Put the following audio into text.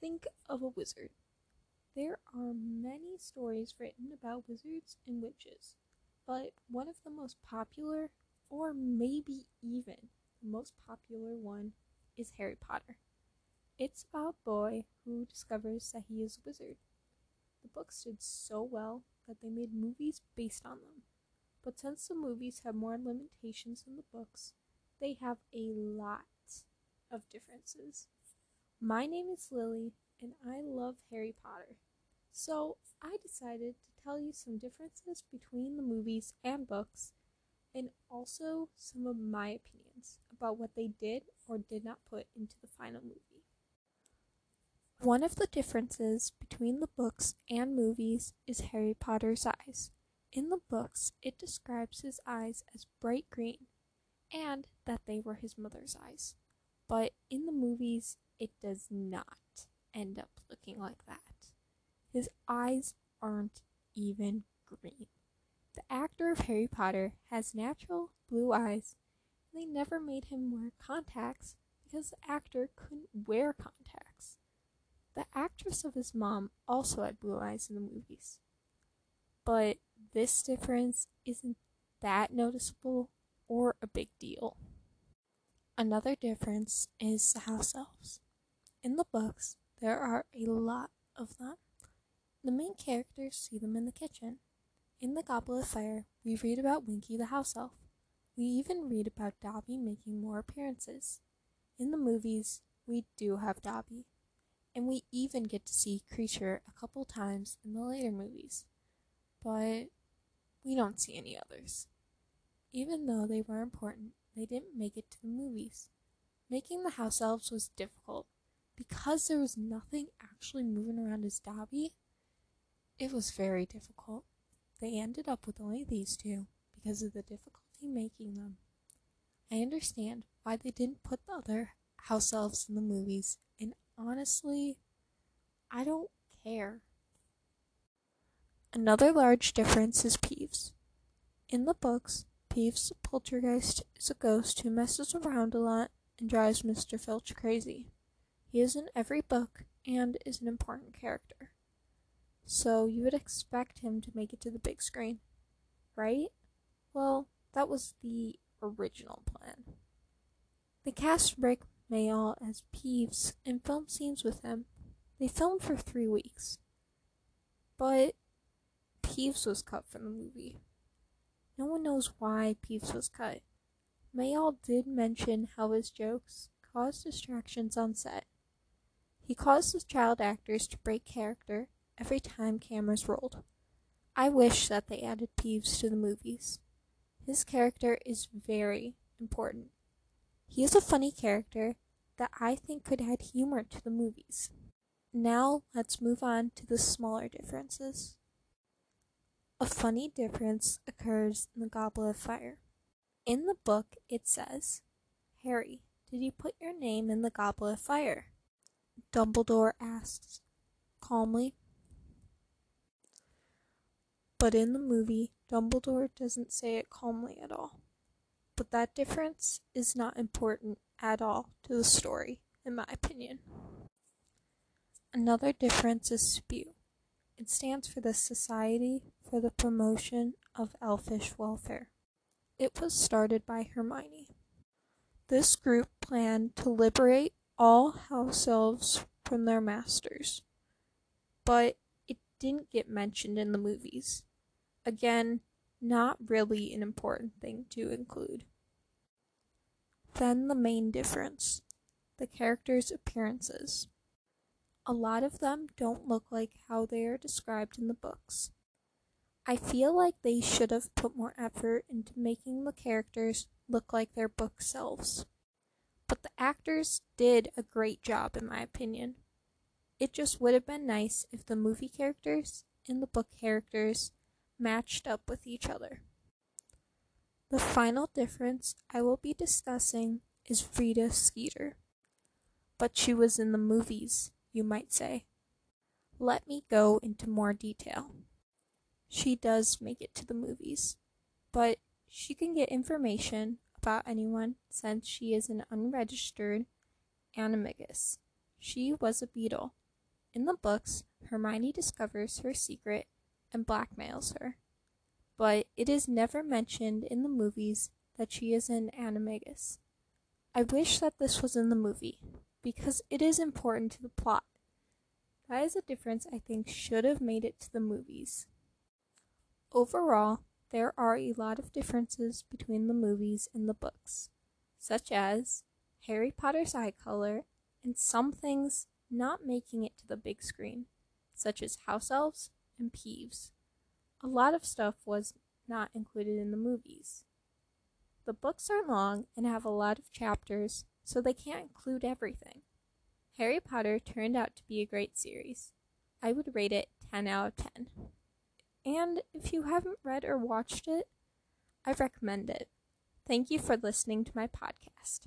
think of a wizard. There are many stories written about wizards and witches, but one of the most popular, or maybe even the most popular one, is Harry Potter. It's about a boy who discovers that he is a wizard. The books did so well that they made movies based on them. But since the movies have more limitations than the books, they have a lot of differences. My name is Lily, and I love Harry Potter. So I decided to tell you some differences between the movies and books, and also some of my opinions about what they did or did not put into the final movie. One of the differences between the books and movies is Harry Potter's eyes. In the books, it describes his eyes as bright green and that they were his mother's eyes. But in the movies, it does not end up looking like that. His eyes aren't even green. The actor of Harry Potter has natural blue eyes, they never made him wear contacts because the actor couldn't wear contacts. The actress of his mom also had blue eyes in the movies. But this difference isn't that noticeable or a big deal. Another difference is the house elves. In the books, there are a lot of them. The main characters see them in the kitchen. In The Goblet of Fire, we read about Winky the house elf. We even read about Dobby making more appearances. In the movies, we do have Dobby. And we even get to see Kreacher a couple times in the later movies. But we don't see any others. Even though they were important, they didn't make it to the movies. Making the house elves was difficult. Because there was nothing actually moving around as Dobby, it was very difficult. They ended up with only these two because of the difficulty making them. I understand why they didn't put the other house elves in the movies, and honestly, I don't care. Another large difference is Peeves. In the books, Peeves the poltergeist is a ghost who messes around a lot and drives Mr. Filch crazy. He is in every book and is an important character so you would expect him to make it to the big screen, right? Well, that was the original plan. They cast Rik Mayall as Peeves and filmed scenes with him. They filmed for three weeks. But Peeves was cut from the movie. No one knows why Peeves was cut. Mayall did mention how his jokes caused distractions on set. He caused the child actors to break character every time cameras rolled. I wish that they added Peeves to the movies. His character is very important. He is a funny character that I think could add humor to the movies. Now let's move on to the smaller differences. A funny difference occurs in the Goblet of Fire. In the book, it says, Harry, did you put your name in the Goblet of Fire? Dumbledore asks, calmly. But in the movie, Dumbledore doesn't say it calmly at all. But that difference is not important at all to the story, in my opinion. Another difference is SPEW. It stands for the Society for the Promotion of Elfish Welfare. It was started by Hermione. This group planned to liberate all house elves from their masters, but it didn't get mentioned in the movies. Again, not really an important thing to include. Then the main difference the characters' appearances. A lot of them don't look like how they are described in the books. I feel like they should have put more effort into making the characters look like their book selves. But the actors did a great job, in my opinion. It just would have been nice if the movie characters and the book characters matched up with each other. The final difference I will be discussing is Rita Skeeter. But she was in the movies, you might say. Let me go into more detail. She does make it to the movies, but she can get information about anyone since she is an unregistered animagus. She was a beetle, In the books, Hermione discovers her secret and blackmails her. But it is never mentioned in the movies that she is an animagus. I wish that this was in the movie, because it is important to the plot. That is a difference I think should have made it to the movies. Overall, there are a lot of differences between the movies and the books, such as Harry Potter's eye color and some things not making it to the big screen, such as house elves and Peeves. A lot of stuff was not included in the movies. The books are long and have a lot of chapters, so they can't include everything. Harry Potter turned out to be a great series. I would rate it 10 out of 10. And if you haven't read or watched it, I recommend it. Thank you for listening to my podcast.